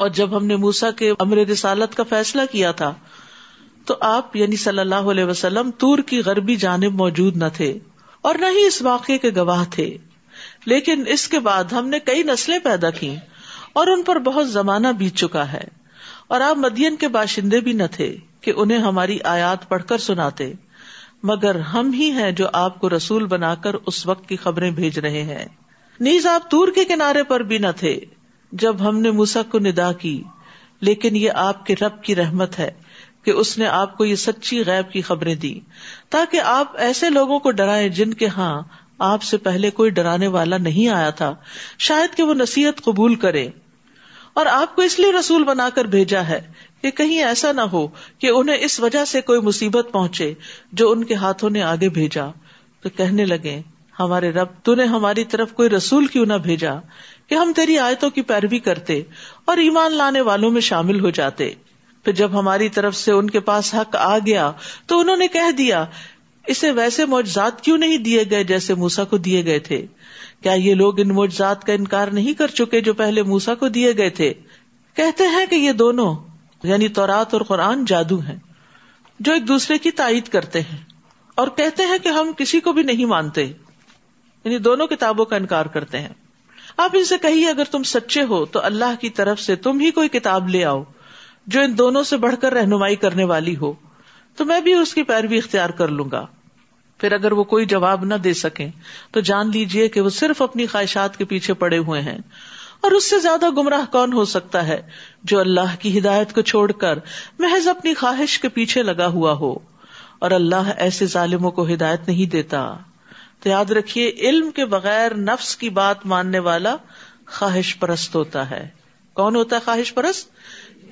اور جب ہم نے موسا کے امر رسالت کا فیصلہ کیا تھا، تو آپ یعنی صلی اللہ علیہ وسلم تور کی غربی جانب موجود نہ تھے اور نہ ہی اس واقعے کے گواہ تھے۔ لیکن اس کے بعد ہم نے کئی نسلیں پیدا کی اور ان پر بہت زمانہ بیت چکا ہے۔ اور آپ مدین کے باشندے بھی نہ تھے کہ انہیں ہماری آیات پڑھ کر سناتے، مگر ہم ہی ہیں جو آپ کو رسول بنا کر اس وقت کی خبریں بھیج رہے ہیں۔ نیز آپ تور کے کنارے پر بھی نہ تھے۔ جب ہم نے موسا کو ندا کی، لیکن یہ آپ کے رب کی رحمت ہے کہ اس نے آپ کو یہ سچی غیب کی خبریں دی تاکہ آپ ایسے لوگوں کو ڈرائیں جن کے ہاں آپ سے پہلے کوئی ڈرانے والا نہیں آیا تھا۔ شاید کہ وہ نصیحت قبول کرے۔ اور آپ کو اس لیے رسول بنا کر بھیجا ہے کہ کہیں ایسا نہ ہو کہ انہیں اس وجہ سے کوئی مصیبت پہنچے جو ان کے ہاتھوں نے آگے بھیجا۔ تو کہنے لگے ہمارے رب تو نے ہماری طرف کوئی رسول کیوں نہ بھیجا کہ ہم تیری آیتوں کی پیروی کرتے اور ایمان لانے والوں میں شامل ہو جاتے۔ پھر جب ہماری طرف سے ان کے پاس حق آ گیا تو انہوں نے کہہ دیا، اسے ویسے معجزات کیوں نہیں دیے گئے جیسے موسا کو دیے گئے تھے؟ کیا یہ لوگ ان معجزات کا انکار نہیں کر چکے جو پہلے موسا کو دیے گئے تھے؟ کہتے ہیں کہ یہ دونوں یعنی تورات اور قرآن، جادو ہیں، جو ایک دوسرے کی تائید کرتے ہیں اور کہتے ہیں کہ ہم کسی کو بھی نہیں مانتے۔ یعنی دونوں کتابوں کا انکار کرتے ہیں۔ آپ ان سے کہیے، اگر تم سچے ہو تو اللہ کی طرف سے تم ہی کوئی کتاب لے آؤ جو ان دونوں سے بڑھ کر رہنمائی کرنے والی ہو۔ تو میں بھی اس کی پیروی اختیار کر لوں گا۔ پھر اگر وہ کوئی جواب نہ دے سکے تو جان لیجیے کہ وہ صرف اپنی خواہشات کے پیچھے پڑے ہوئے ہیں۔ اور اس سے زیادہ گمراہ کون ہو سکتا ہے جو اللہ کی ہدایت کو چھوڑ کر محض اپنی خواہش کے پیچھے لگا ہوا ہو؟ اور اللہ ایسے ظالموں کو ہدایت نہیں دیتا۔ تو یاد رکھیے، علم کے بغیر نفس کی بات ماننے والا خواہش پرست ہوتا ہے۔ کون ہوتا ہے خواہش پرست؟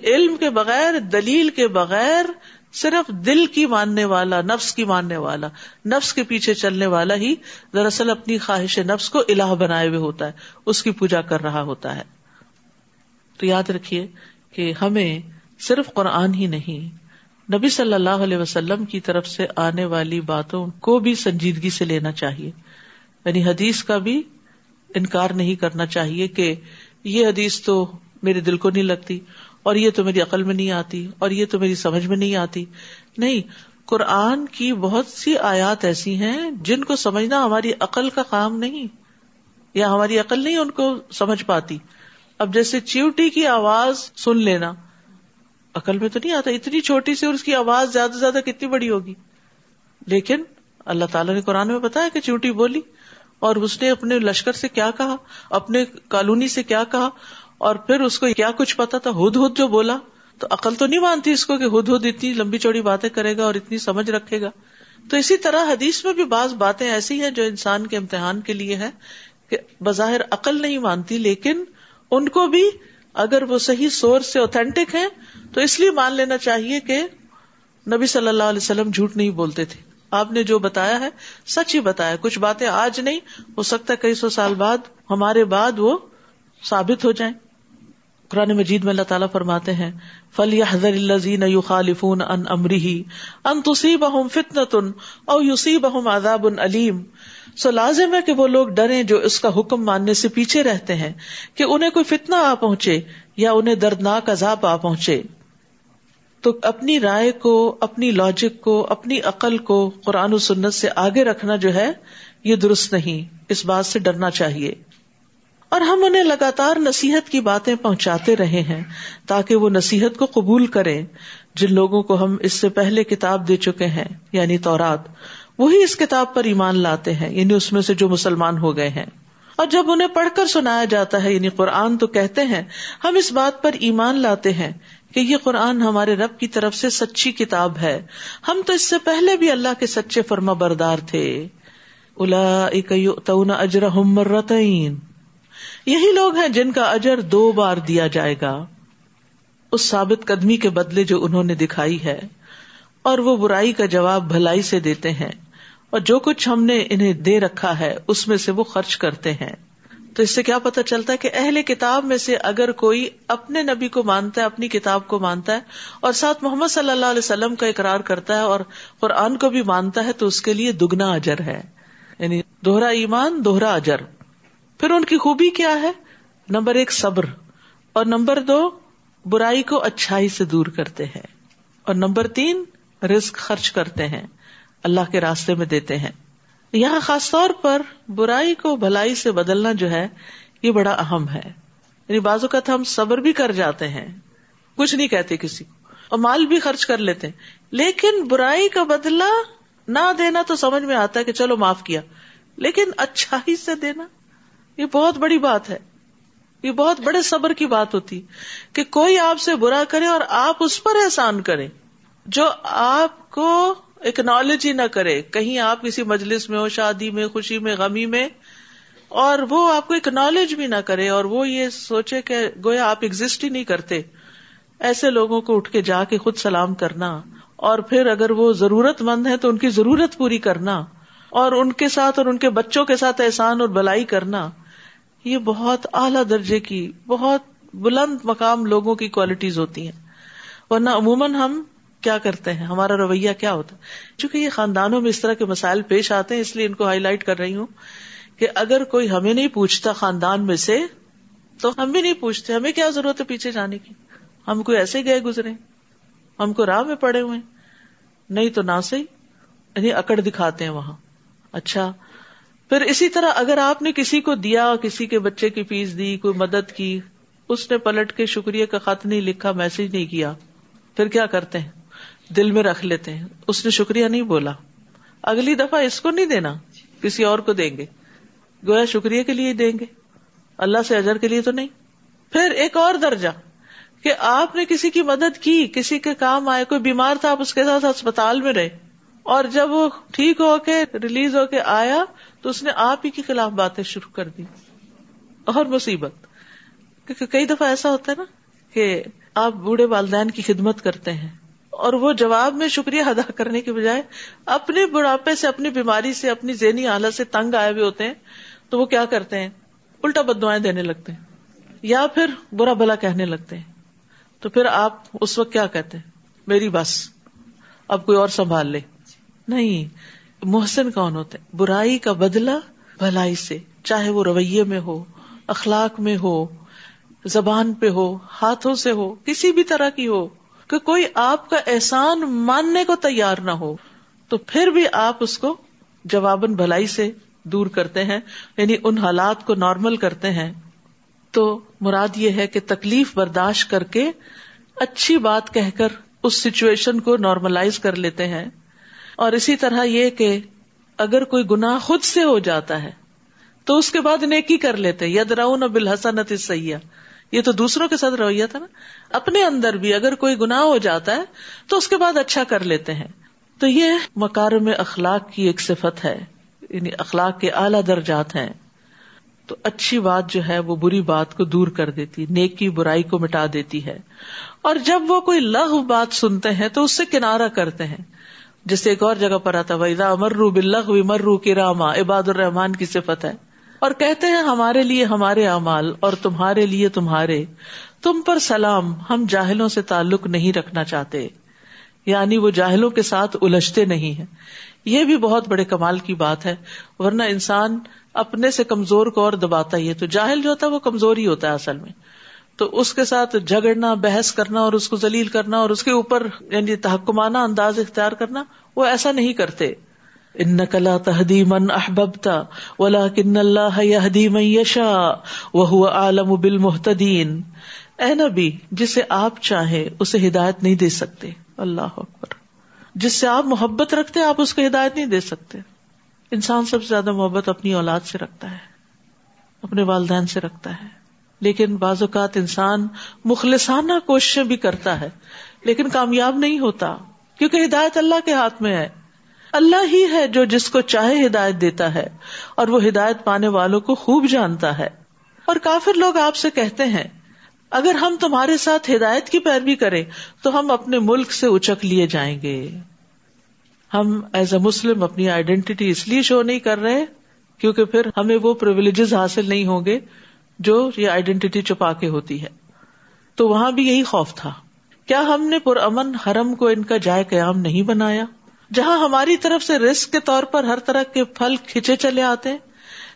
علم کے بغیر، دلیل کے بغیر صرف دل کی ماننے والا، نفس کی ماننے والا، نفس کے پیچھے چلنے والا ہی دراصل اپنی خواہش نفس کو الہ بنائے ہوئے ہوتا ہے، اس کی پوجا کر رہا ہوتا ہے۔ تو یاد رکھیے کہ ہمیں صرف قرآن ہی نہیں نبی صلی اللہ علیہ وسلم کی طرف سے آنے والی باتوں کو بھی سنجیدگی سے لینا چاہیے۔ یعنی حدیث کا بھی انکار نہیں کرنا چاہیے کہ یہ حدیث تو میرے دل کو نہیں لگتی اور یہ تو میری عقل میں نہیں آتی اور یہ تو میری سمجھ میں نہیں آتی۔ نہیں، قرآن کی بہت سی آیات ایسی ہیں جن کو سمجھنا ہماری عقل کا کام نہیں یا ہماری عقل نہیں ان کو سمجھ پاتی۔ اب جیسے چیوٹی کی آواز سن لینا۔ عقل میں تو نہیں آتا، اتنی چھوٹی سی اور اس کی آواز زیادہ سے زیادہ کتنی بڑی ہوگی۔ لیکن اللہ تعالیٰ نے قرآن میں بتایا کہ چیوٹی بولی اور اس نے اپنے لشکر سے کیا کہا، اپنے کالونی سے کیا کہا اور پھر اس کو کیا کچھ پتا تھا؟ ہد ہد جو بولا۔ تو عقل تو نہیں مانتی اس کو کہ ہد ہد اتنی لمبی چوڑی باتیں کرے گا اور اتنی سمجھ رکھے گا۔ تو اسی طرح حدیث میں بھی بعض باتیں ایسی ہیں جو انسان کے امتحان کے لیے ہے کہ بظاہر عقل نہیں مانتی، لیکن ان کو بھی اگر وہ صحیح سورس سے اوتھینٹک ہیں، تو اس لیے مان لینا چاہیے کہ نبی صلی اللہ علیہ وسلم جھوٹ نہیں بولتے تھے۔ آپ نے جو بتایا ہے، سچ ہی بتایا۔ کچھ باتیں آج نہیں، ہو سکتا کئی سو سال بعد ہمارے بعد وہ ثابت ہو جائیں۔ قرآن مجید میں اللہ تعالیٰ فرماتے ہیں فل حضر الزین یو خالفون ان امری ان تصی بہم فتن تن او یوسی بہم آزاب ان علیم سو لازم ہے کہ وہ لوگ ڈرے جو اس کا حکم ماننے سے پیچھے رہتے ہیں، کہ انہیں کوئی فتنا آ پہنچے یا انہیں دردناک عذاب آ پہنچے۔ تو اپنی رائے کو، اپنی لاجک کو، اپنی عقل کو قرآن و سنت سے آگے رکھنا جو ہے، یہ درست نہیں، اس بات سے ڈرنا چاہیے۔ اور ہم انہیں لگاتار نصیحت کی باتیں پہنچاتے رہے ہیں تاکہ وہ نصیحت کو قبول کریں۔ جن لوگوں کو ہم اس سے پہلے کتاب دے چکے ہیں یعنی تورات، وہی اس کتاب پر ایمان لاتے ہیں یعنی اس میں سے جو مسلمان ہو گئے ہیں۔ اور جب انہیں پڑھ کر سنایا جاتا ہے یعنی قرآن تو کہتے ہیں، ہم اس بات پر ایمان لاتے ہیں کہ یہ قرآن ہمارے رب کی طرف سے سچی کتاب ہے۔ ہم تو اس سے پہلے بھی اللہ کے سچے فرما بردار تھے۔ الا اجر مرتین۔ یہی لوگ ہیں جن کا اجر دو بار دیا جائے گا۔ اس ثابت قدمی کے بدلے جو انہوں نے دکھائی ہے، اور وہ برائی کا جواب بھلائی سے دیتے ہیں۔ اور جو کچھ ہم نے انہیں دے رکھا ہے، اس میں سے وہ خرچ کرتے ہیں۔ تو اس سے کیا پتا چلتا ہے کہ اہل کتاب میں سے اگر کوئی اپنے نبی کو مانتا ہے، اپنی کتاب کو مانتا ہے، اور ساتھ محمد صلی اللہ علیہ وسلم کا اقرار کرتا ہے اور قرآن کو بھی مانتا ہے، تو اس کے لیے دگنا اجر ہے۔ یعنی دوہرا ایمان، دوہرا اجر۔ پھر ان کی خوبی کیا ہے؟ نمبر ایک، صبر، اور نمبر دو، برائی کو اچھائی سے دور کرتے ہیں، اور نمبر تین رسک خرچ کرتے ہیں، اللہ کے راستے میں دیتے ہیں۔ یہاں خاص طور پر برائی کو بھلائی سے بدلنا جو ہے، یہ بڑا اہم ہے۔ یعنی بعض اوقات ہم صبر بھی کر جاتے ہیں، کچھ نہیں کہتے کسی کو، اور مال بھی خرچ کر لیتے ہیں۔ لیکن برائی کا بدلا نہ دینا تو سمجھ میں آتا ہے کہ چلو معاف کیا، لیکن اچھا ہی سے دینا۔ یہ بہت بڑی بات ہے۔ یہ بہت بڑے صبر کی بات ہوتی۔ کہ کوئی آپ سے برا کرے اور آپ اس پر احسان کریں۔ جو آپ کو اکنالج ہی نہ کرے۔ کہیں آپ کسی مجلس میں ہو، شادی میں، خوشی میں، غمی میں۔ اور وہ آپ کو اکنالج بھی نہ کرے اور وہ یہ سوچے کہ گویا آپ ایگزٹ ہی نہیں کرتے۔ ایسے لوگوں کو اٹھ کے جا کے خود سلام کرنا۔ اور پھر اگر وہ ضرورت مند ہے تو ان کی ضرورت پوری کرنا۔ اور ان کے ساتھ اور ان کے بچوں کے ساتھ احسان اور بلائی کرنا۔ یہ بہت اعلی درجے کی، بہت بلند مقام لوگوں کی کوالٹیز ہوتی ہیں۔ ورنہ عموماً ہم کیا کرتے ہیں؟ ہمارا رویہ کیا ہوتا؟ ہے چونکہ یہ خاندانوں میں اس طرح کے مسائل پیش آتے ہیں، اس لیے ان کو ہائی لائٹ کر رہی ہوں کہ اگر کوئی ہمیں نہیں پوچھتا خاندان میں سے، تو ہم بھی نہیں پوچھتے، ہمیں کیا ضرورت ہے پیچھے جانے کی؟ ہم کوئی ایسے گئے گزرے، ہم کو راہ میں پڑے ہوئے نہیں تو نہ صحیح یعنی اکڑ دکھاتے ہیں وہاں۔ اچھا پھر اسی طرح اگر آپ نے کسی کو دیا، کسی کے بچے کی فیس دی، کوئی مدد کی، اس نے پلٹ کے شکریہ کا خط نہیں لکھا، میسج نہیں کیا، پھر کیا کرتے ہیں؟ دل میں رکھ لیتے ہیں۔ اس نے شکریہ نہیں بولا۔ اگلی دفعہ اس کو نہیں دینا۔ کسی اور کو دیں گے۔ گویا شکریہ کے لیے دیں گے۔ اللہ سے اجر کے لیے تو نہیں۔ پھر ایک اور درجہ کہ آپ نے کسی کی مدد کی، کسی کے کام آئے، کوئی بیمار تھا، آپ اس کے ساتھ اسپتال میں رہے اور جب وہ ٹھیک ہو کے، ریلیز ہو کے آیا تو اس نے آپ ہی کے خلاف باتیں شروع کر دی۔ اور مصیبت۔ کیونکہ کئی دفعہ ایسا ہوتا ہے نا کہ آپ بوڑھے والدین کی خدمت کرتے ہیں اور وہ جواب میں شکریہ ادا کرنے کے بجائے اپنے بڑھاپے سے، اپنی بیماری سے، اپنی ذہنی حالت سے تنگ آئے ہوئے ہوتے ہیں تو وہ کیا کرتے ہیں؟ الٹا بدوائیں دینے لگتے ہیں۔ یا پھر برا بلا کہنے لگتے ہیں۔ تو پھر آپ اس وقت کیا کہتے ہیں؟ میری بس، اب کوئی اور سنبھال لے۔ نہیں۔ محسن کون ہوتے برائی کا بدلا بھلائی سے، چاہے وہ رویے میں ہو، اخلاق میں ہو، زبان پہ ہو، ہاتھوں سے ہو، کسی بھی طرح کی ہو، کہ کوئی آپ کا احسان ماننے کو تیار نہ ہو، تو پھر بھی آپ اس کو جواباً بھلائی سے دور کرتے ہیں یعنی ان حالات کو نارمل کرتے ہیں۔ تو مراد یہ ہے کہ تکلیف برداشت کر کے اچھی بات کہہ کر اس سچویشن کو نارملائز کر لیتے ہیں۔ اور اسی طرح یہ کہ اگر کوئی گنا خود سے ہو جاتا ہے، تو اس کے بعد نیکی کر لیتے۔ ید راؤن بالحسنت سیاح یہ تو دوسروں کے ساتھ رویہ تھا نا۔ اپنے اندر بھی اگر کوئی گنا ہو جاتا ہے، تو اس کے بعد اچھا کر لیتے ہیں۔ تو یہ مکارم اخلاق کی ایک صفت ہے۔ یعنی اخلاق کے اعلیٰ درجات ہیں۔ تو اچھی بات جو ہے، وہ بری بات کو دور کر دیتی، نیکی برائی کو مٹا دیتی ہے۔ اور جب وہ کوئی لغ بات سنتے ہیں، تو اس سے کنارہ کرتے ہیں۔ جسے ایک اور جگہ پر آتا ویدا مرو بلغ مرو کی راما عباد الرحمان کی صفت ہے۔ اور کہتے ہیں، ہمارے لیے ہمارے اعمال اور تمہارے لیے تمہارے۔ تم پر سلام ہم جاہلوں سے تعلق نہیں رکھنا چاہتے۔ یعنی وہ جاہلوں کے ساتھ الجھتے نہیں ہیں۔ یہ بھی بہت بڑے کمال کی بات ہے، ورنہ انسان اپنے سے کمزور کو اور دباتا ہی ہے۔ تو جاہل جو ہوتا ہے، وہ کمزور ہی ہوتا ہے اصل میں۔ تو اس کے ساتھ جھگڑنا، بحث کرنا اور اس کو ذلیل کرنا اور اس کے اوپر یعنی تحکمانہ انداز اختیار کرنا، وہ ایسا نہیں کرتے۔ ان نقلا تحدی من احبتا ولا کن اللہ من یشا وہ عالم بال محتدین اے نبی جسے آپ چاہیں اسے ہدایت نہیں دے سکتے۔ اللہ اکبر۔ جس سے آپ محبت رکھتے، آپ اس کو ہدایت نہیں دے سکتے۔ انسان سب سے زیادہ محبت اپنی اولاد سے رکھتا ہے، اپنے والدین سے رکھتا ہے۔ لیکن بعض اوقات انسان مخلصانہ کوششیں بھی کرتا ہے، لیکن کامیاب نہیں ہوتا، کیونکہ ہدایت اللہ کے ہاتھ میں ہے۔ اللہ ہی ہے جو جس کو چاہے ہدایت دیتا ہے، اور وہ ہدایت پانے والوں کو خوب جانتا ہے۔ اور کافر لوگ آپ سے کہتے ہیں، اگر ہم تمہارے ساتھ ہدایت کی پیروی کریں، تو ہم اپنے ملک سے اچک لیے جائیں گے۔ ہم ایز اے مسلم اپنی آئیڈینٹی اس لیے شو نہیں کر رہے، کیونکہ پھر ہمیں وہ پرولیجز حاصل نہیں ہوں گے۔ جو یہ آئیڈینٹی چھپا کے ہوتی ہے۔ تو وہاں بھی یہی خوف تھا۔ کیا ہم نے پرامن حرم کو ان کا جائے قیام نہیں بنایا؟ جہاں ہماری طرف سے رسک کے طور پر ہر طرح کے پھل کھچے چلے آتے ہیں،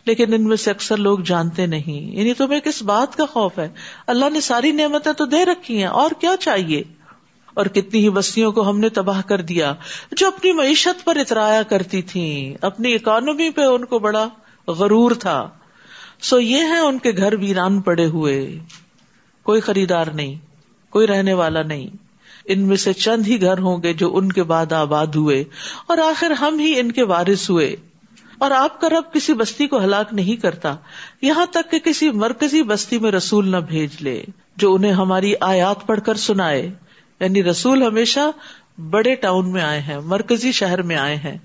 لیکن ان میں سے اکثر لوگ جانتے نہیں۔ یعنی تمہیں کس بات کا خوف ہے؟ اللہ نے ساری نعمتیں تو دے رکھی ہیں، اور کیا چاہیے؟ اور کتنی ہی بستیوں کو ہم نے تباہ کر دیا، جو اپنی معیشت پر اترایا کرتی تھی اپنی اکانومی پہ ان کو بڑا غرور تھا۔ سو یہ ہے ان کے گھر ویران پڑے ہوئے۔ کوئی خریدار نہیں، کوئی رہنے والا نہیں۔ ان میں سے چند ہی گھر ہوں گے جو ان کے بعد آباد ہوئے، اور آخر ہم ہی ان کے وارث ہوئے۔ اور آپ کا رب کسی بستی کو ہلاک نہیں کرتا، یہاں تک کہ کسی مرکزی بستی میں رسول نہ بھیج لے، جو انہیں ہماری آیات پڑھ کر سنائے۔ یعنی رسول ہمیشہ بڑے ٹاؤن میں آئے ہیں، مرکزی شہر میں آئے ہیں،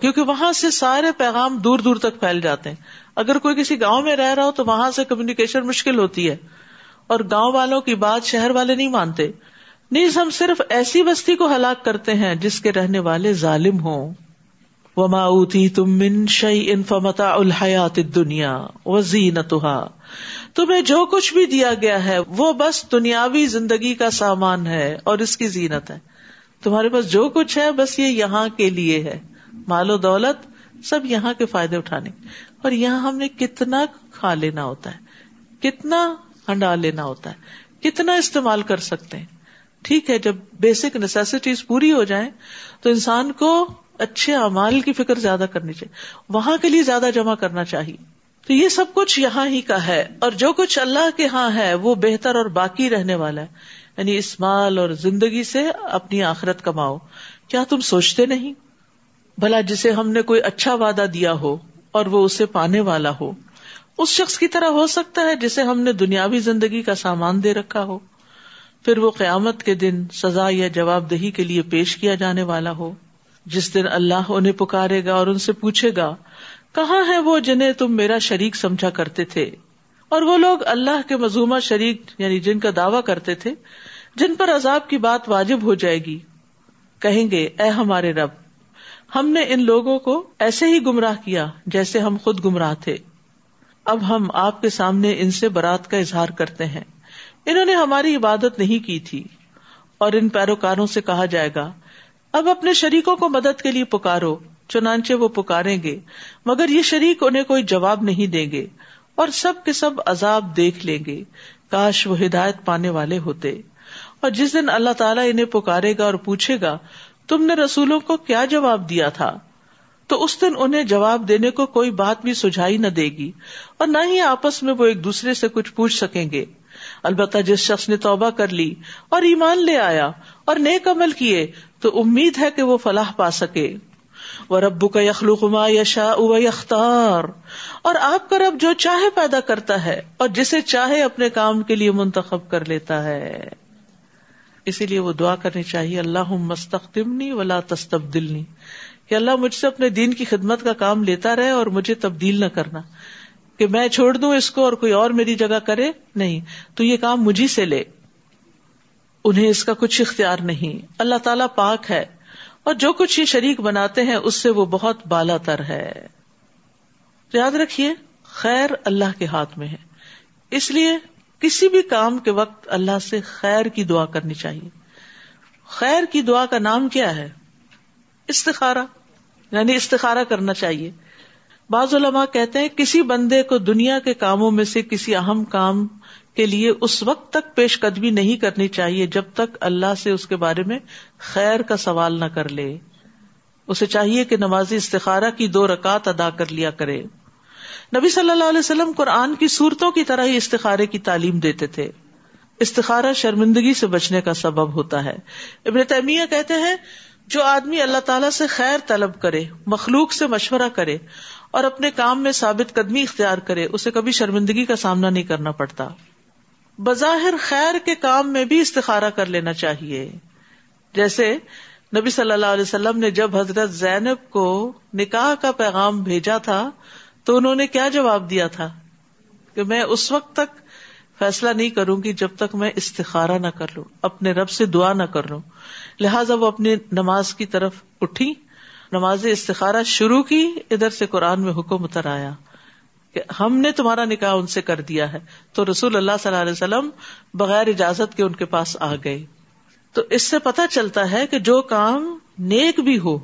کیونکہ وہاں سے سارے پیغام دور دور تک پھیل جاتے ہیں۔ اگر کوئی کسی گاؤں میں رہ رہا ہو تو وہاں سے کمیونیکیشن مشکل ہوتی ہے۔ اور گاؤں والوں کی بات شہر والے نہیں مانتے۔ نیز ہم صرف ایسی بستی کو ہلاک کرتے ہیں جس کے رہنے والے ظالم ہوں۔ وما اوتی تم من شعی ان فمتا الحیات دنیا وزینتہا تمہیں جو کچھ بھی دیا گیا ہے، وہ بس دنیاوی زندگی کا سامان ہے اور اس کی زینت ہے۔ تمہارے پاس جو کچھ ہے، بس یہ یہاں کے لیے ہے۔ مال و دولت سب یہاں کے فائدے اٹھانے اور یہاں ہم نے کتنا کھا لینا ہوتا ہے، کتنا ہنڈا لینا ہوتا ہے، کتنا استعمال کر سکتے ہیں۔ ٹھیک ہے، جب بیسک نیسٹیز پوری ہو جائیں تو انسان کو اچھے امال کی فکر زیادہ کرنی چاہیے۔ وہاں کے لیے زیادہ جمع کرنا چاہیے۔ تو یہ سب کچھ یہاں ہی کا ہے۔ اور جو کچھ اللہ کے ہاں ہے، وہ بہتر اور باقی رہنے والا ہے۔ یعنی اس مال اور زندگی سے اپنی آخرت کماؤ۔ کیا تم سوچتے نہیں؟ بھلا جسے ہم نے کوئی اچھا وعدہ دیا ہو اور وہ اسے پانے والا ہو، اس شخص کی طرح ہو سکتا ہے جسے ہم نے دنیاوی زندگی کا سامان دے رکھا ہو۔ پھر وہ قیامت کے دن سزا یا جواب دہی کے لیے پیش کیا جانے والا ہو۔ جس دن اللہ انہیں پکارے گا اور ان سے پوچھے گا، کہاں ہے وہ جنہیں تم میرا شریک سمجھا کرتے تھے؟ اور وہ لوگ اللہ کے مزومہ شریک یعنی جن کا دعوی کرتے تھے، جن پر عذاب کی بات واجب ہو جائے گی، کہیں گے، اے ہمارے رب ہم نے ان لوگوں کو ایسے ہی گمراہ کیا جیسے ہم خود گمراہ تھے۔ اب ہم آپ کے سامنے ان سے برات کا اظہار کرتے ہیں۔ انہوں نے ہماری عبادت نہیں کی تھی اور ان پیروکاروں سے کہا جائے گا، اب اپنے شریکوں کو مدد کے لیے پکارو، چنانچہ وہ پکاریں گے، مگر یہ شریک انہیں کوئی جواب نہیں دیں گے اور سب کے سب عذاب دیکھ لیں گے۔ کاش وہ ہدایت پانے والے ہوتے۔ اور جس دن اللہ تعالیٰ انہیں پکارے گا اور پوچھے گا تم نے رسولوں کو کیا جواب دیا تھا؟ تو اس دن انہیں جواب دینے کو کوئی بات بھی سجائی نہ دے گی، اور نہ ہی آپس میں وہ ایک دوسرے سے کچھ پوچھ سکیں گے۔ البتہ جس شخص نے توبہ کر لی اور ایمان لے آیا اور نیک عمل کیے، تو امید ہے کہ وہ فلاح پا سکے۔ وہ ربو کا یخلو کما یشا یختار اور آپ کا رب جو چاہے پیدا کرتا ہے اور جسے چاہے اپنے کام کے لیے منتخب کر لیتا ہے۔ اسی لیے وہ دعا کرنی چاہیے اللہ مستقمنی ولا تستبدلنی، کہ اللہ مجھ سے اپنے دین کی خدمت کا کام لیتا رہے اور مجھے تبدیل نہ کرنا، کہ میں چھوڑ دوں اس کو اور کوئی اور میری جگہ کرے، نہیں، تو یہ کام مجھے سے لے، انہیں اس کا کچھ اختیار نہیں۔ اللہ تعالیٰ پاک ہے اور جو کچھ یہ شریک بناتے ہیں، اس سے وہ بہت بالا تر ہے۔ یاد رکھیے، خیر اللہ کے ہاتھ میں ہے۔ اس لیے کسی بھی کام کے وقت اللہ سے خیر کی دعا کرنی چاہیے۔ خیر کی دعا کا نام کیا ہے؟ استخارا یعنی استخارا کرنا چاہیے۔ بعض علماء کہتے ہیں کسی بندے کو دنیا کے کاموں میں سے کسی اہم کام کے لیے اس وقت تک پیش قدمی نہیں کرنی چاہیے جب تک اللہ سے اس کے بارے میں خیر کا سوال نہ کر لے۔ اسے چاہیے کہ نمازی استخارہ کی دو رکعت ادا کر لیا کرے۔ نبی صلی اللہ علیہ وسلم قرآن کی صورتوں کی طرح ہی استخارے کی تعلیم دیتے تھے۔ استخارہ شرمندگی سے بچنے کا سبب ہوتا ہے۔ ابن تیمیہ کہتے ہیں، جو آدمی اللہ تعالیٰ سے خیر طلب کرے، مخلوق سے مشورہ کرے اور اپنے کام میں ثابت قدمی اختیار کرے، اسے کبھی شرمندگی کا سامنا نہیں کرنا پڑتا۔ بظاہر خیر کے کام میں بھی استخارا کر لینا چاہیے۔ جیسے نبی صلی اللہ علیہ وسلم نے جب حضرت زینب کو نکاح کا پیغام بھیجا تھا تو انہوں نے کیا جواب دیا تھا کہ میں اس وقت تک فیصلہ نہیں کروں گی جب تک میں استخارا نہ کر لوں، اپنے رب سے دعا نہ کر لوں۔ لہٰذا وہ اپنی نماز کی طرف اٹھی، نماز استخارہ شروع کی، ادھر سے قرآن میں حکم اتر آیا کہ ہم نے تمہارا نکاح ان سے کر دیا ہے۔ تو رسول اللہ صلی اللہ علیہ وسلم بغیر اجازت کے ان کے پاس آ گئے۔ تو اس سے پتا چلتا ہے کہ جو کام نیک بھی ہو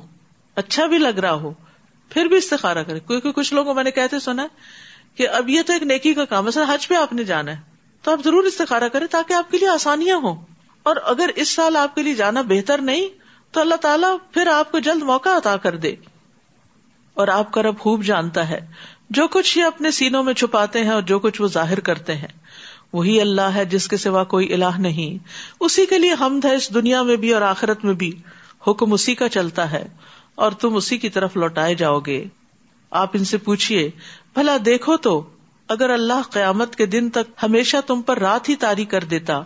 اچھا بھی لگ رہا ہو پھر بھی استخارا کرے کیونکہ کچھ لوگوں میں نے کہتے سنا کہ اب یہ تو ایک نیکی کا کام ہے حج پہ آپ نے جانا ہے، تو آپ ضرور استخارا کریں تاکہ آپ کے لیے آسانیاں ہوں۔ اور اگر اس سال آپ کے لیے جانا بہتر نہیں، تو اللہ تعالیٰ پھر آپ کو جلد موقع عطا کر دے۔ اور آپ کا رب خوب جانتا ہے۔ جو کچھ یہ اپنے سینوں میں چھپاتے ہیں اور جو کچھ وہ ظاہر کرتے ہیں، وہی اللہ ہے جس کے سوا کوئی الہ نہیں۔ اسی کے لیے حمد ہے اس دنیا میں بھی اور آخرت میں بھی۔ حکم اسی کا چلتا ہے۔ اور تم اسی کی طرف لوٹائے جاؤ گے۔ آپ ان سے پوچھیے بھلا دیکھو تو، اگر اللہ قیامت کے دن تک ہمیشہ تم پر رات ہی تاری کر دیتا،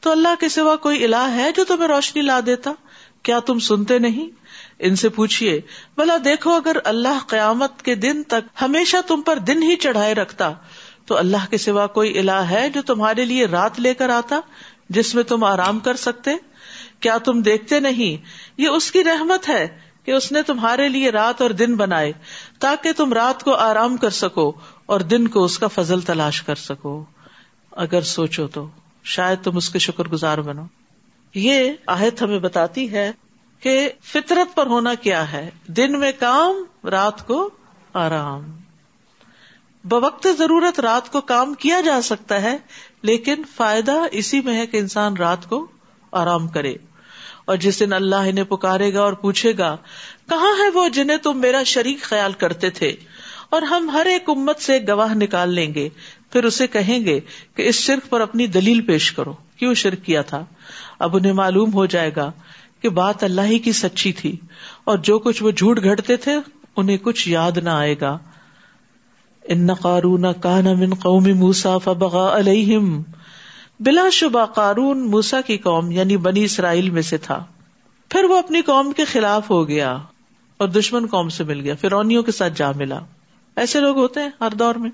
تو اللہ کے سوا کوئی الہ ہے جو تمہیں روشنی لا دیتا؟ کیا تم سنتے نہیں؟ ان سے پوچھیے بلا دیکھو اگر اللہ قیامت کے دن تک ہمیشہ تم پر دن ہی چڑھائے رکھتا، تو اللہ کے سوا کوئی الہ ہے جو تمہارے لیے رات لے کر آتا، جس میں تم آرام کر سکتے؟ کیا تم دیکھتے نہیں؟ یہ اس کی رحمت ہے۔ کہ اس نے تمہارے لیے رات اور دن بنائے تاکہ تم رات کو آرام کر سکو اور دن کو اس کا فضل تلاش کر سکو۔ اگر سوچو تو شاید تم اس کے شکر گزار بنو۔ یہ آہت ہمیں بتاتی ہے کہ فطرت پر ہونا کیا ہے؟ دن میں کام، رات کو آرام۔ بوقت ضرورت رات کو کام کیا جا سکتا ہے، لیکن فائدہ اسی میں ہے کہ انسان رات کو آرام کرے۔ اور جس دن اللہ انہیں پکارے گا اور پوچھے گا، کہاں ہے وہ جنہیں تم میرا شریک خیال کرتے تھے؟ اور ہم ہر ایک امت سے گواہ نکال لیں گے۔ پھر اسے کہیں گے کہ اس شرک پر اپنی دلیل پیش کرو۔ کیوں شرک کیا تھا؟ اب انہیں معلوم ہو جائے گا کہ بات اللہ ہی کی سچی تھی۔ اور جو کچھ وہ جھوٹ گھڑتے تھے، انہیں کچھ یاد نہ آئے گا۔ ان قارون کان من قومی موسا فبغا علیہم۔ بلا شبہ قارون موسا کی قوم یعنی بنی اسرائیل میں سے تھا۔ پھر وہ اپنی قوم کے خلاف ہو گیا اور دشمن قوم سے مل گیا۔ فرونیوں کے ساتھ جا ملا۔ ایسے لوگ ہوتے ہیں ہر دور میں۔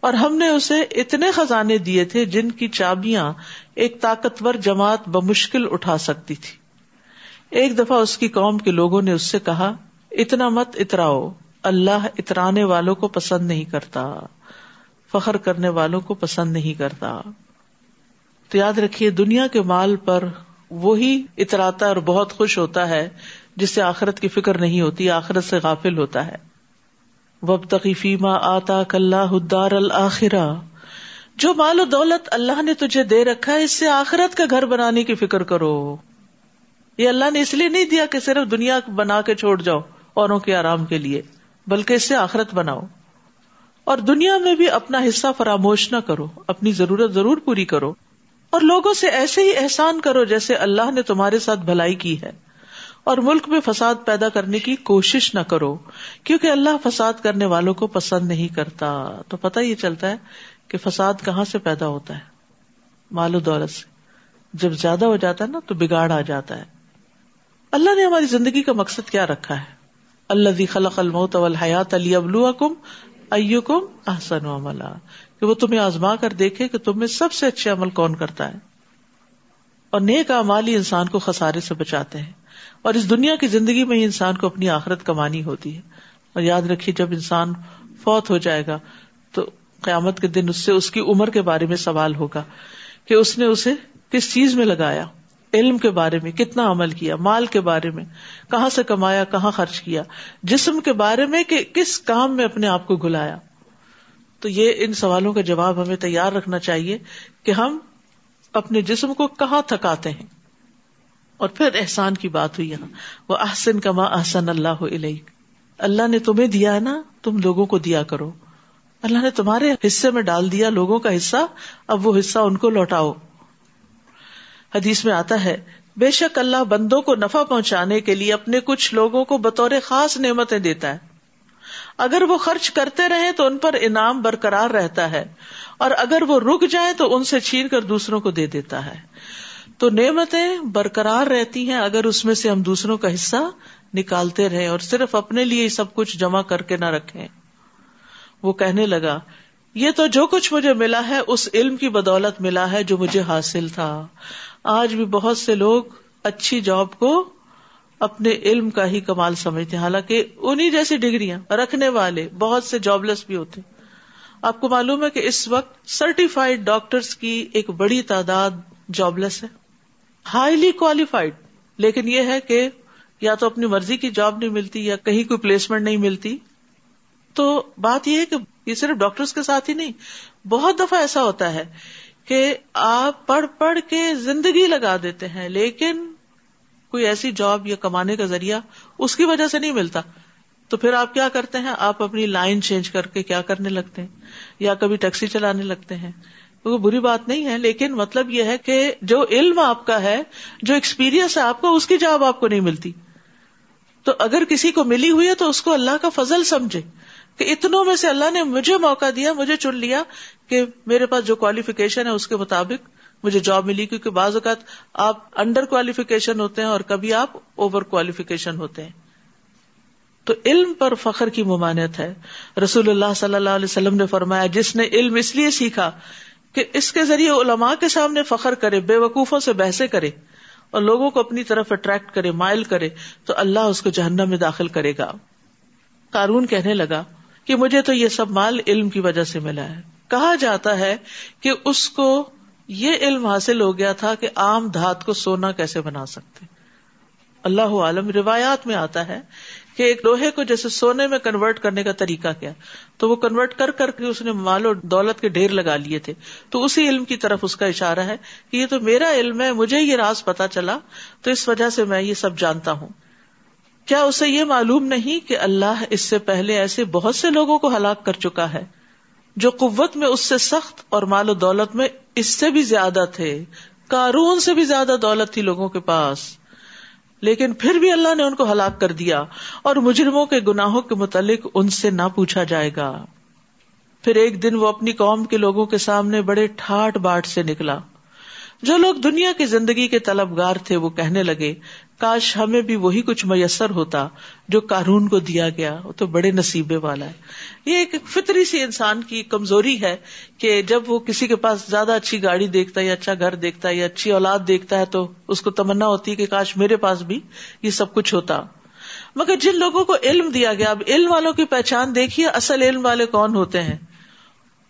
اور ہم نے اسے اتنے خزانے دیے تھے جن کی چابیاں ایک طاقتور جماعت بمشکل اٹھا سکتی تھی۔ ایک دفعہ اس کی قوم کے لوگوں نے اس سے کہا، اتنا مت اتراؤ، اللہ اترانے والوں کو پسند نہیں کرتا، فخر کرنے والوں کو پسند نہیں کرتا۔ تو یاد رکھیے، دنیا کے مال پر وہی اتراتا اور بہت خوش ہوتا ہے جس سے آخرت کی فکر نہیں ہوتی، آخرت سے غافل ہوتا ہے۔ وب تقیفی ماں آتا کلّہ الآخرا جو مال و دولت اللہ نے تجھے دے رکھا ہے، اس سے آخرت کا گھر بنانے کی فکر کرو۔ یہ اللہ نے اس لیے نہیں دیا کہ صرف دنیا بنا کے چھوڑ جاؤ، اوروں کے آرام کے لیے، بلکہ اس سے آخرت بناؤ۔ اور دنیا میں بھی اپنا حصہ فراموش نہ کرو، اپنی ضرورت ضرور پوری کرو۔ اور لوگوں سے ایسے ہی احسان کرو جیسے اللہ نے تمہارے ساتھ بھلائی کی ہے۔ اور ملک میں فساد پیدا کرنے کی کوشش نہ کرو، کیونکہ اللہ فساد کرنے والوں کو پسند نہیں کرتا۔ تو پتہ یہ چلتا ہے کہ فساد کہاں سے پیدا ہوتا ہے؟ مال و دولت سے۔ جب زیادہ ہو جاتا ہے نا، تو بگاڑ آ جاتا ہے۔ اللہ نے ہماری زندگی کا مقصد کیا رکھا ہے؟ اللہ خلق الموت والحیات علی ابلو کم او کم احسن عملہ کہ وہ تمہیں آزما کر دیکھے کہ تم میں سب سے اچھے عمل کون کرتا ہے۔ اور نیک امال ہی انسان کو خسارے سے بچاتے ہیں۔ اور اس دنیا کی زندگی میں ہی انسان کو اپنی آخرت کمانی ہوتی ہے۔ اور یاد رکھیے، جب انسان فوت ہو جائے گا تو قیامت کے دن اس سے، اس کی عمر کے بارے میں سوال ہوگا کہ اس نے اسے کس چیز میں لگایا؟ علم کے بارے میں، کتنا عمل کیا؟ مال کے بارے میں، کہاں سے کمایا، کہاں خرچ کیا؟ جسم کے بارے میں کہ کس کام میں اپنے آپ کو گلایا تو یہ ان سوالوں کا جواب ہمیں تیار رکھنا چاہیے کہ ہم اپنے جسم کو کہاں تھکاتے ہیں۔ اور پھر احسان کی بات ہوئی یہاں۔ وہ احسن کما احسن اللہ علیہ اللہ نے تمہیں دیا ہے نا، تم لوگوں کو دیا کرو۔ اللہ نے تمہارے حصے میں ڈال دیا لوگوں کا حصہ، اب وہ حصہ ان کو لوٹاؤ۔ حدیث میں آتا ہے، بے شک اللہ بندوں کو نفع پہنچانے کے لیے اپنے کچھ لوگوں کو بطور خاص نعمتیں دیتا ہے۔ اگر وہ خرچ کرتے رہے تو ان پر انعام برقرار رہتا ہے، اور اگر وہ رک جائیں تو ان سے چھین کر دوسروں کو دے دیتا ہے۔ تو نعمتیں برقرار رہتی ہیں اگر اس میں سے ہم دوسروں کا حصہ نکالتے رہے اور صرف اپنے لیے سب کچھ جمع کر کے نہ رکھیں۔ وہ کہنے لگا، یہ تو جو کچھ مجھے ملا ہے، اس علم کی بدولت ملا ہے جو مجھے حاصل تھا۔ آج بھی بہت سے لوگ اچھی جاب کو اپنے علم کا ہی کمال سمجھتے ہیں۔ حالانکہ انہیں جیسی ڈگریاں رکھنے والے بہت سے جاب لیس بھی ہوتے آپ کو معلوم ہے کہ اس وقت سرٹیفائڈ ڈاکٹرس کی ایک بڑی تعداد جاب لیس ہے۔ ہائیلی کوالیفائڈ لیکن یہ ہے کہ یا تو اپنی مرضی کی جاب نہیں ملتی یا کہیں کوئی پلیسمنٹ نہیں ملتی۔ تو بات یہ ہے کہ یہ صرف ڈاکٹرس کے ساتھ ہی نہیں، بہت دفعہ ایسا ہوتا ہے کہ آپ پڑھ پڑھ کے زندگی لگا دیتے ہیں، لیکن کوئی ایسی جاب یا کمانے کا ذریعہ اس کی وجہ سے نہیں ملتا۔ تو پھر آپ کیا کرتے ہیں؟ آپ اپنی لائن چینج کر کے کیا کرنے لگتے ہیں؟ یا کبھی ٹیکسی چلانے لگتے ہیں؟ وہ بری بات نہیں ہے، لیکن مطلب یہ ہے کہ جو علم آپ کا ہے، جو ایکسپیرئنس ہے، آپ کو اس کی جاب آپ کو نہیں ملتی۔ تو اگر کسی کو ملی ہوئی ہے تو اس کو اللہ کا فضل سمجھے کہ اتنوں میں سے اللہ نے مجھے موقع دیا، مجھے چن لیا کہ میرے پاس جو کوالیفیکیشن ہے اس کے مطابق مجھے جاب ملی کیونکہ بعض اوقات آپ انڈر کوالیفیکیشن ہوتے ہیں اور کبھی آپ اوور کوالیفیکیشن ہوتے ہیں۔ تو علم پر فخر کی ممانعت ہے۔ رسول اللہ صلی اللہ علیہ وسلم نے فرمایا، جس نے علم اس لیے سیکھا کہ اس کے ذریعے علماء کے سامنے فخر کرے، بے وقوفوں سے بحثے کرے اور لوگوں کو اپنی طرف اٹریکٹ کرے، مائل کرے، تو اللہ اس کو جہنم میں داخل کرے گا۔ کارون کہنے لگا کہ مجھے تو یہ سب مال علم کی وجہ سے ملا ہے۔ کہا جاتا ہے کہ اس کو یہ علم حاصل ہو گیا تھا کہ عام دھات کو سونا کیسے بنا سکتے اللہ عالم روایات میں آتا ہے کہ ایک لوہے کو جیسے سونے میں کنورٹ کرنے کا طریقہ کیا۔ تو وہ کنورٹ کر کر کے اس نے مال و دولت کے ڈھیر لگا لیے تھے۔ تو اسی علم کی طرف اس کا اشارہ ہے کہ یہ تو میرا علم ہے، مجھے یہ راز پتا چلا۔ تو اس وجہ سے میں یہ سب جانتا ہوں۔ کیا اسے یہ معلوم نہیں کہ اللہ اس سے پہلے ایسے بہت سے لوگوں کو ہلاک کر چکا ہے؟ جو قوت میں اس سے سخت اور مال و دولت میں اس سے بھی زیادہ تھے۔ کارون سے بھی زیادہ دولت تھی لوگوں کے پاس۔ لیکن پھر بھی اللہ نے ان کو ہلاک کر دیا اور مجرموں کے گناہوں کے متعلق ان سے نہ پوچھا جائے گا۔ پھر ایک دن وہ اپنی قوم کے لوگوں کے سامنے بڑے ٹھاٹ باٹ سے نکلا۔ جو لوگ دنیا کی زندگی کے طلبگار تھے وہ کہنے لگے کاش ہمیں بھی وہی کچھ میسر ہوتا جو کارون کو دیا گیا، وہ تو بڑے نصیبے والا ہے۔ یہ ایک فطری سی انسان کی کمزوری ہے کہ جب وہ کسی کے پاس زیادہ اچھی گاڑی دیکھتا ہے یا اچھا گھر دیکھتا ہے یا اچھی اولاد دیکھتا ہے تو اس کو تمنا ہوتی ہے کہ کاش میرے پاس بھی یہ سب کچھ ہوتا۔ مگر جن لوگوں کو علم دیا گیا، اب علم والوں کی پہچان دیکھیے اصل علم والے کون ہوتے ہیں۔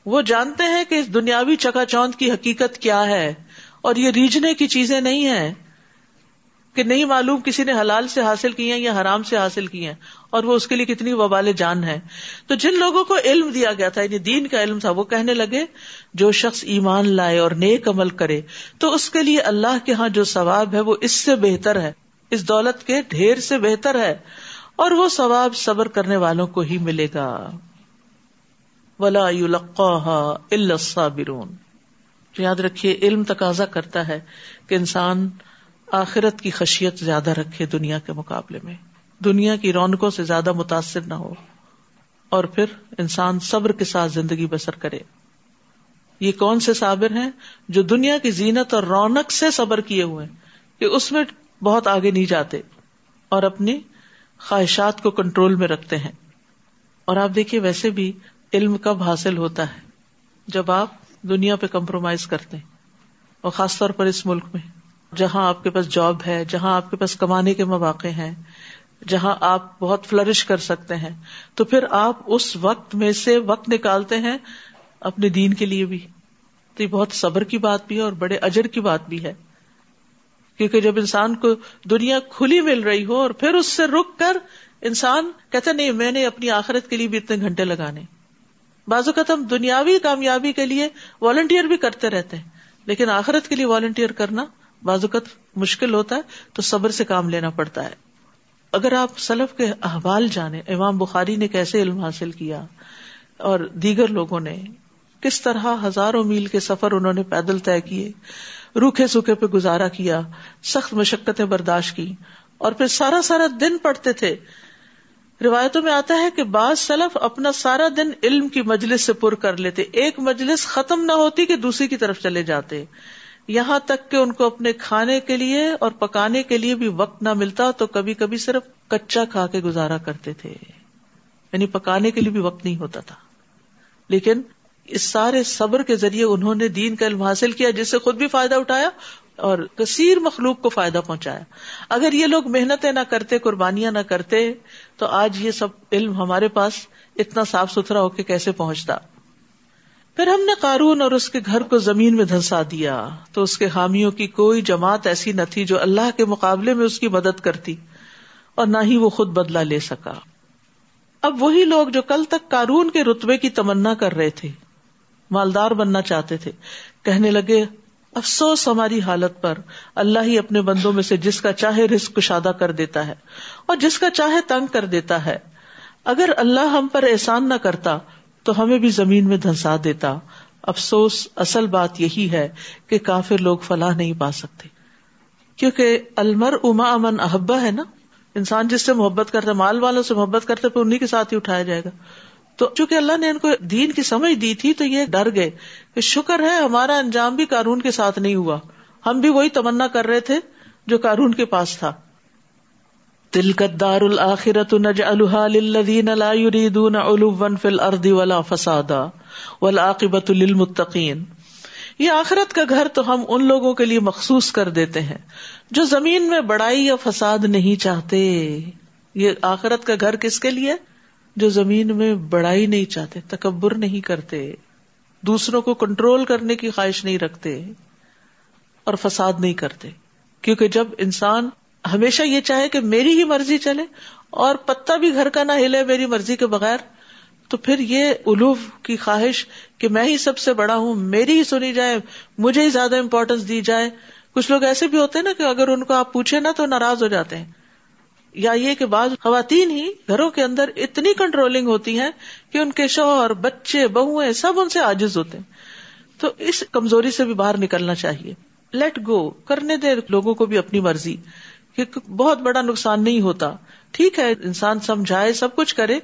وہ جانتے ہیں کہ اس دنیاوی چکا چوند کی حقیقت کیا ہے اور یہ ریجنے کی چیزیں نہیں ہیں۔ کہ نہیں معلوم کسی نے حلال سے حاصل کی ہیں یا حرام سے حاصل کی ہیں اور وہ اس کے لیے کتنی وبال جان ہے تو جن لوگوں کو علم دیا گیا تھا یعنی دین کا علم تھا، وہ کہنے لگے، جو شخص ایمان لائے اور نیک عمل کرے، تو اس کے لیے اللہ کے ہاں جو ثواب ہے، وہ اس سے بہتر ہے۔ اس دولت کے ڈھیر سے بہتر ہے۔ اور وہ ثواب صبر کرنے والوں کو ہی ملے گا۔ ولا الصابرون۔ یاد رکھیے، علم تقاضا کرتا ہے کہ انسان آخرت کی خشیت زیادہ رکھے دنیا کے مقابلے میں۔ دنیا کی رونقوں سے زیادہ متاثر نہ ہو۔ اور پھر انسان صبر کے ساتھ زندگی بسر کرے۔ یہ کون سے صابر ہیں جو دنیا کی زینت اور رونق سے صبر کیے ہوئے کہ اس میں بہت آگے نہیں جاتے اور اپنی خواہشات کو کنٹرول میں رکھتے ہیں۔ اور آپ دیکھیے ویسے بھی علم کب حاصل ہوتا ہے؟ جب آپ دنیا پہ کمپرومائز کرتے ہیں، اور خاص طور پر اس ملک میں۔ جہاں آپ کے پاس جاب ہے، جہاں آپ کے پاس کمانے کے مواقع ہیں، جہاں آپ بہت فلرش کر سکتے ہیں، تو پھر آپ اس وقت میں سے وقت نکالتے ہیں اپنے دین کے لیے بھی۔ تو یہ بہت صبر کی بات بھی ہے اور بڑے اجر کی بات بھی ہے۔ کیونکہ جب انسان کو دنیا کھلی مل رہی ہو اور پھر اس سے رک کر انسان کہتا نہیں، میں نے اپنی آخرت کے لیے بھی اتنے گھنٹے لگانے۔ بعض اوقات ہم دنیاوی کامیابی کے لیے والنٹیئر بھی کرتے رہتے ہیں، لیکن آخرت کے لیے والنٹیئر کرنا بعض اوقات مشکل ہوتا ہے تو صبر سے کام لینا پڑتا ہے۔ اگر آپ سلف کے احوال جانے امام بخاری نے کیسے علم حاصل کیا اور دیگر لوگوں نے کس طرح ہزاروں میل کے سفر انہوں نے پیدل طے کیے، روکھے سوکھے پہ گزارا کیا، سخت مشقتیں برداشت کی اور پھر سارا سارا دن پڑھتے تھے۔ روایتوں میں آتا ہے کہ بعض سلف اپنا سارا دن علم کی مجلس سے پر کر لیتے۔ ایک مجلس ختم نہ ہوتی کہ دوسری کی طرف چلے جاتے۔ یہاں تک کہ ان کو اپنے کھانے کے لیے اور پکانے کے لیے بھی وقت نہ ملتا تو کبھی کبھی صرف کچا کھا کے گزارا کرتے تھے۔ یعنی پکانے کے لیے بھی وقت نہیں ہوتا تھا۔ لیکن اس سارے صبر کے ذریعے انہوں نے دین کا علم حاصل کیا جس سے خود بھی فائدہ اٹھایا اور کثیر مخلوق کو فائدہ پہنچایا۔ اگر یہ لوگ محنتیں نہ کرتے، قربانیاں نہ کرتے، تو آج یہ سب علم ہمارے پاس اتنا صاف ستھرا ہو کے کیسے پہنچتا؟ پھر ہم نے قارون اور اس کے گھر کو زمین میں دھنسا دیا تو اس کے حامیوں کی کوئی جماعت ایسی نہ تھی جو اللہ کے مقابلے میں اس کی مدد کرتی اور نہ ہی وہ خود بدلا لے سکا۔ اب وہی لوگ جو کل تک کارون کے رتبے کی تمنا کر رہے تھے، مالدار بننا چاہتے تھے، کہنے لگے، افسوس ہماری حالت پر، اللہ ہی اپنے بندوں میں سے جس کا چاہے رسک کشادہ کر دیتا ہے اور جس کا چاہے تنگ کر دیتا ہے۔ اگر اللہ ہم پر احسان نہ کرتا تو ہمیں بھی زمین میں دھنسا دیتا۔ افسوس، اصل بات یہی ہے کہ کافر لوگ فلاح نہیں پا سکتے۔ کیونکہ المر اما امن احبا ہے نا؟ انسان جس سے محبت کرتا مال والوں سے محبت کرتے پھر انہیں کے ساتھ ہی اٹھایا جائے گا۔ تو چونکہ اللہ نے ان کو دین کی سمجھ دی تھی، تو یہ ڈر گئے کہ شکر ہے، ہمارا انجام بھی کارون کے ساتھ نہیں ہوا۔ ہم بھی وہی تمنا کر رہے تھے جو کارون کے پاس تھا۔ دل قدار الآخرت نج الدین فل اردی ولا فسادا ولاقبت المتقین یہ آخرت کا گھر تو ہم ان لوگوں کے لیے مخصوص کر دیتے ہیں جو زمین میں بڑائی یا فساد نہیں چاہتے۔ یہ آخرت کا گھر کس کے لیے؟ جو زمین میں بڑائی نہیں چاہتے، تکبر نہیں کرتے، دوسروں کو کنٹرول کرنے کی خواہش نہیں رکھتے اور فساد نہیں کرتے۔ کیونکہ جب انسان ہمیشہ یہ چاہے کہ میری ہی مرضی چلے اور پتا بھی گھر کا نہ ہلے میری مرضی کے بغیر، تو پھر یہ الوف کی خواہش کہ میں ہی سب سے بڑا ہوں، میری ہی سنی جائے، مجھے ہی زیادہ امپورٹینس دی جائے۔ کچھ لوگ ایسے بھی ہوتے ہیں نا کہ اگر ان کو آپ پوچھے نا تو ناراض ہو جاتے ہیں۔ یا یہ کہ بعض خواتین ہی گھروں کے اندر اتنی کنٹرولنگ ہوتی ہیں کہ ان کے شوہر، بچے بہویں سب ان سے آجز ہوتے ہیں۔ تو اس کمزوری سے بھی باہر نکلنا چاہیے۔ لیٹ گو کرنے دے لوگوں کو بھی اپنی مرضی۔ کہ بہت بڑا نقصان نہیں ہوتا۔ ٹھیک ہے، انسان سمجھائے، سب کچھ کرے،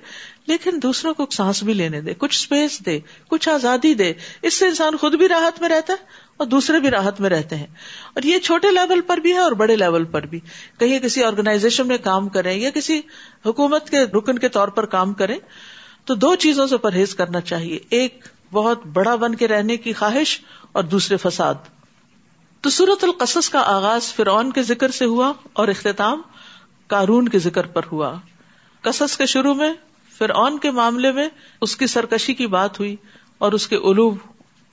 لیکن دوسروں کو سانس بھی لینے دے، کچھ اسپیس دے، کچھ آزادی دے۔ اس سے انسان خود بھی راحت میں رہتا ہے اور دوسرے بھی راحت میں رہتے ہیں۔ اور یہ چھوٹے لیول پر بھی ہے اور بڑے لیول پر بھی۔ کہیں کسی آرگنائزیشن میں کام کریں یا کسی حکومت کے رکن کے طور پر کام کریں، تو دو چیزوں سے پرہیز کرنا چاہیے۔ ایک، بہت بڑا بن کے رہنے کی خواہش اور دوسرے فساد۔ تو سورت القصص کا آغاز فرعون کے ذکر سے ہوا اور اختتام کارون کے ذکر پر ہوا۔ قصص کے شروع میں فرعون کے معاملے میں اس کی سرکشی کی بات ہوئی اور اس کے علوب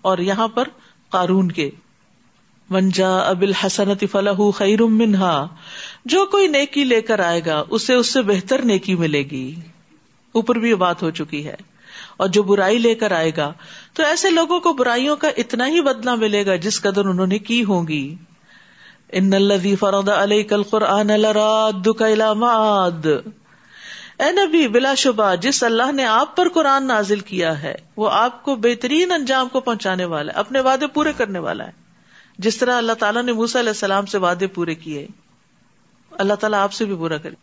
اور یہاں پر قارون کے۔ منجا ابل حسنت فلاح خیر منہا۔ جو کوئی نیکی لے کر آئے گا، اسے اس سے بہتر نیکی ملے گی۔ اوپر بھی یہ بات ہو چکی ہے۔ اور جو برائی لے کر آئے گا۔ تو ایسے لوگوں کو برائیوں کا اتنا ہی بدلا ملے گا جس قدر انہوں نے کی ہوگی ان الذي فرض عليك القرآن لرادك الى معاد۔ اے نبی، بلا شبہ، جس اللہ نے آپ پر قرآن نازل کیا ہے، وہ آپ کو بہترین انجام کو پہنچانے والا ہے، اپنے وعدے پورے کرنے والا ہے۔ جس طرح اللہ تعالیٰ نے موسا علیہ السلام سے وعدے پورے کیے، اللہ تعالیٰ آپ سے بھی پورا کرے۔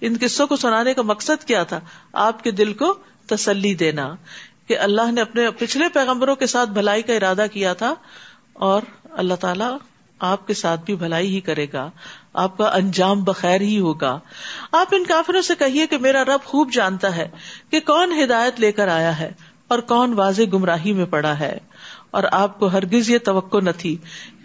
ان قصوں کو سنانے کا مقصد کیا تھا؟ آپ کے دل کو تسلی دینا کہ اللہ نے اپنے پچھلے پیغمبروں کے ساتھ بھلائی کا ارادہ کیا تھا اور اللہ تعالیٰ آپ کے ساتھ بھی بھلائی ہی کرے گا، آپ کا انجام بخیر ہی ہوگا۔ آپ ان کافروں سے کہیے کہ میرا رب خوب جانتا ہے کہ کون ہدایت لے کر آیا ہے اور کون واضح گمراہی میں پڑا ہے۔ اور آپ کو ہرگز یہ توقع نہ تھی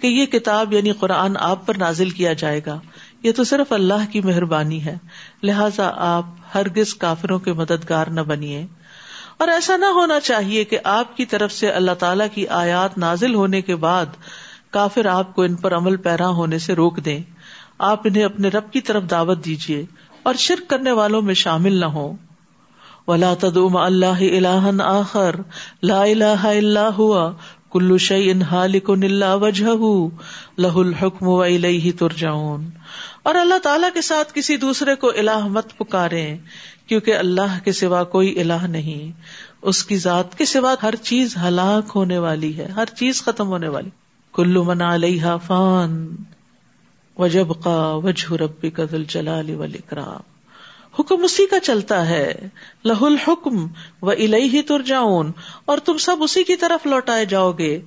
کہ یہ کتاب یعنی قرآن آپ پر نازل کیا جائے گا۔ یہ تو صرف اللہ کی مہربانی ہے، لہذا آپ ہرگز کافروں کے مددگار نہ بنیے۔ اور ایسا نہ ہونا چاہیے کہ آپ کی طرف سے اللہ تعالی کی آیات نازل ہونے کے بعد کافر آپ کو ان پر عمل پیرا ہونے سے روک دیں۔ آپ انہیں اپنے رب کی طرف دعوت دیجیے اور شرک کرنے والوں میں شامل نہ ہو ولا تدوم اللہ اللہ آخر۔ لا الہ الا ہوا کلو شعی انہا لکن اللہ وجہ لہ الحکم و الیہ ترجعون۔ اور اللہ تعالی کے ساتھ کسی دوسرے کو الہ مت پکارے کیونکہ اللہ کے سوا کوئی الہ نہیں۔ اس کی ذات کے سوا ہر چیز ہلاک ہونے والی ہے، ہر چیز ختم ہونے والی۔ کلو من علیہ فان وجب کا وجہ ربی کا دل جلال ولیکرام حکم اسی کا چلتا ہے۔ لہ الحکم و الہی ترجعون۔ اور تم سب اسی کی طرف لوٹائے جاؤ گے۔